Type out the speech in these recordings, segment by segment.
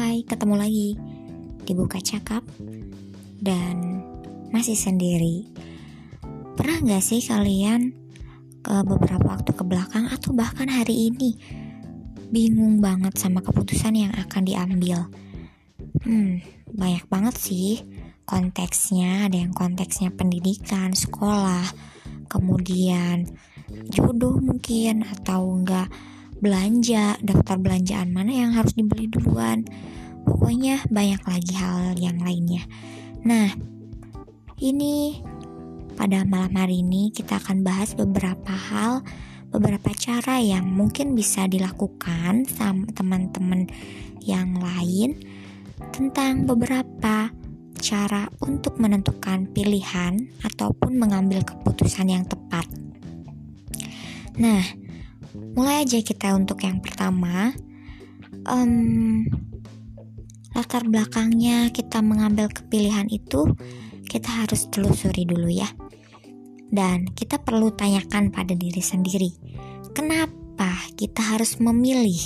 ketemu lagi di Buka Cakap dan masih sendiri. Pernah gak sih kalian ke beberapa waktu ke belakang atau bahkan hari ini bingung banget sama keputusan yang akan diambil? Hmm, banyak banget sih konteksnya. Ada yang konteksnya pendidikan, sekolah, kemudian jodoh mungkin atau enggak belanja, daftar belanjaan mana yang harus dibeli duluan Pokoknya banyak lagi hal yang lainnya. Nah, ini pada malam hari ini kita akan bahas beberapa hal, beberapa cara yang mungkin bisa dilakukan sama teman-teman yang lain tentang beberapa cara untuk menentukan pilihan ataupun mengambil keputusan yang tepat. Nah, mulai aja kita untuk yang pertama. Um, latar belakangnya kita mengambil kepilihan itu kita harus telusuri dulu ya. Dan kita perlu tanyakan pada diri sendiri, kenapa kita harus memilih?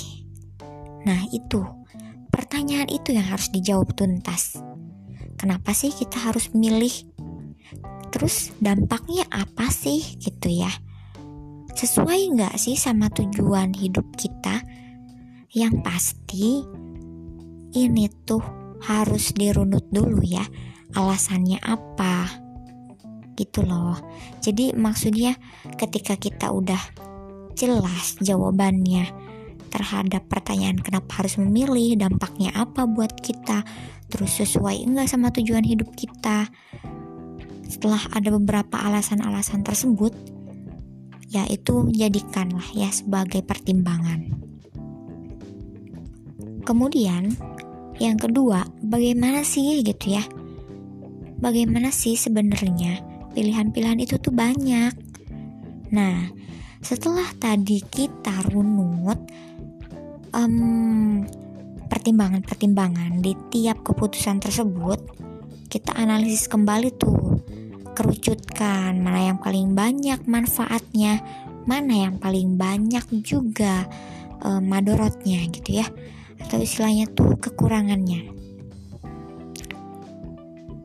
Nah, itu pertanyaan itu yang harus dijawab tuntas. Kenapa sih kita harus milih? Terus dampaknya apa sih gitu ya? Sesuai nggak sih sama tujuan hidup kita? Yang pasti ini tuh harus dirunut dulu ya alasannya apa? Gitu loh. Jadi maksudnya ketika kita udah jelas jawabannya terhadap pertanyaan kenapa harus memilih dampaknya apa buat kita terus sesuai enggak sama tujuan hidup kita? Setelah ada beberapa alasan-alasan tersebut ya itu jadikanlah ya sebagai pertimbangan kemudian yang kedua, bagaimana sih gitu ya? Bagaimana sih sebenarnya pilihan-pilihan itu tuh banyak. Nah, setelah tadi kita runut um, pertimbangan-pertimbangan di tiap keputusan tersebut, kita analisis kembali tuh, kerucutkan mana yang paling banyak manfaatnya, mana yang paling banyak juga um, madorotnya gitu ya atau istilahnya tuh kekurangannya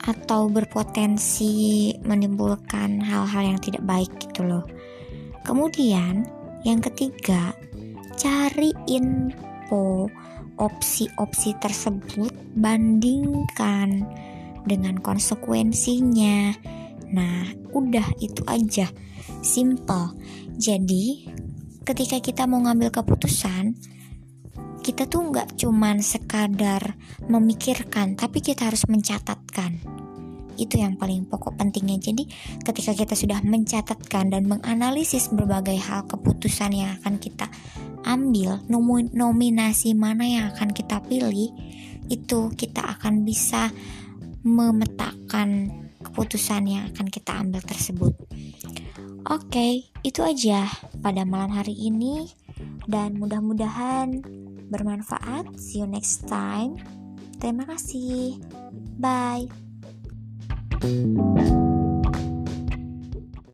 atau berpotensi menimbulkan hal-hal yang tidak baik gitu loh. Kemudian yang ketiga, cari info opsi-opsi tersebut bandingkan dengan konsekuensinya. Nah, udah itu aja. Simple. Jadi, ketika kita mau ngambil keputusan, kita tuh nggak cuman sekadar memikirkan, tapi kita harus mencatatkan. Itu yang paling pokok pentingnya. Jadi, ketika kita sudah mencatatkan dan menganalisis berbagai hal keputusan yang akan kita ambil, nominasi mana yang akan kita pilih, itu kita akan bisa memetakan keputusan yang akan kita ambil tersebut. Oke, okay, itu aja pada malam hari ini, dan mudah-mudahan bermanfaat. See you next time. Terima kasih. Bye.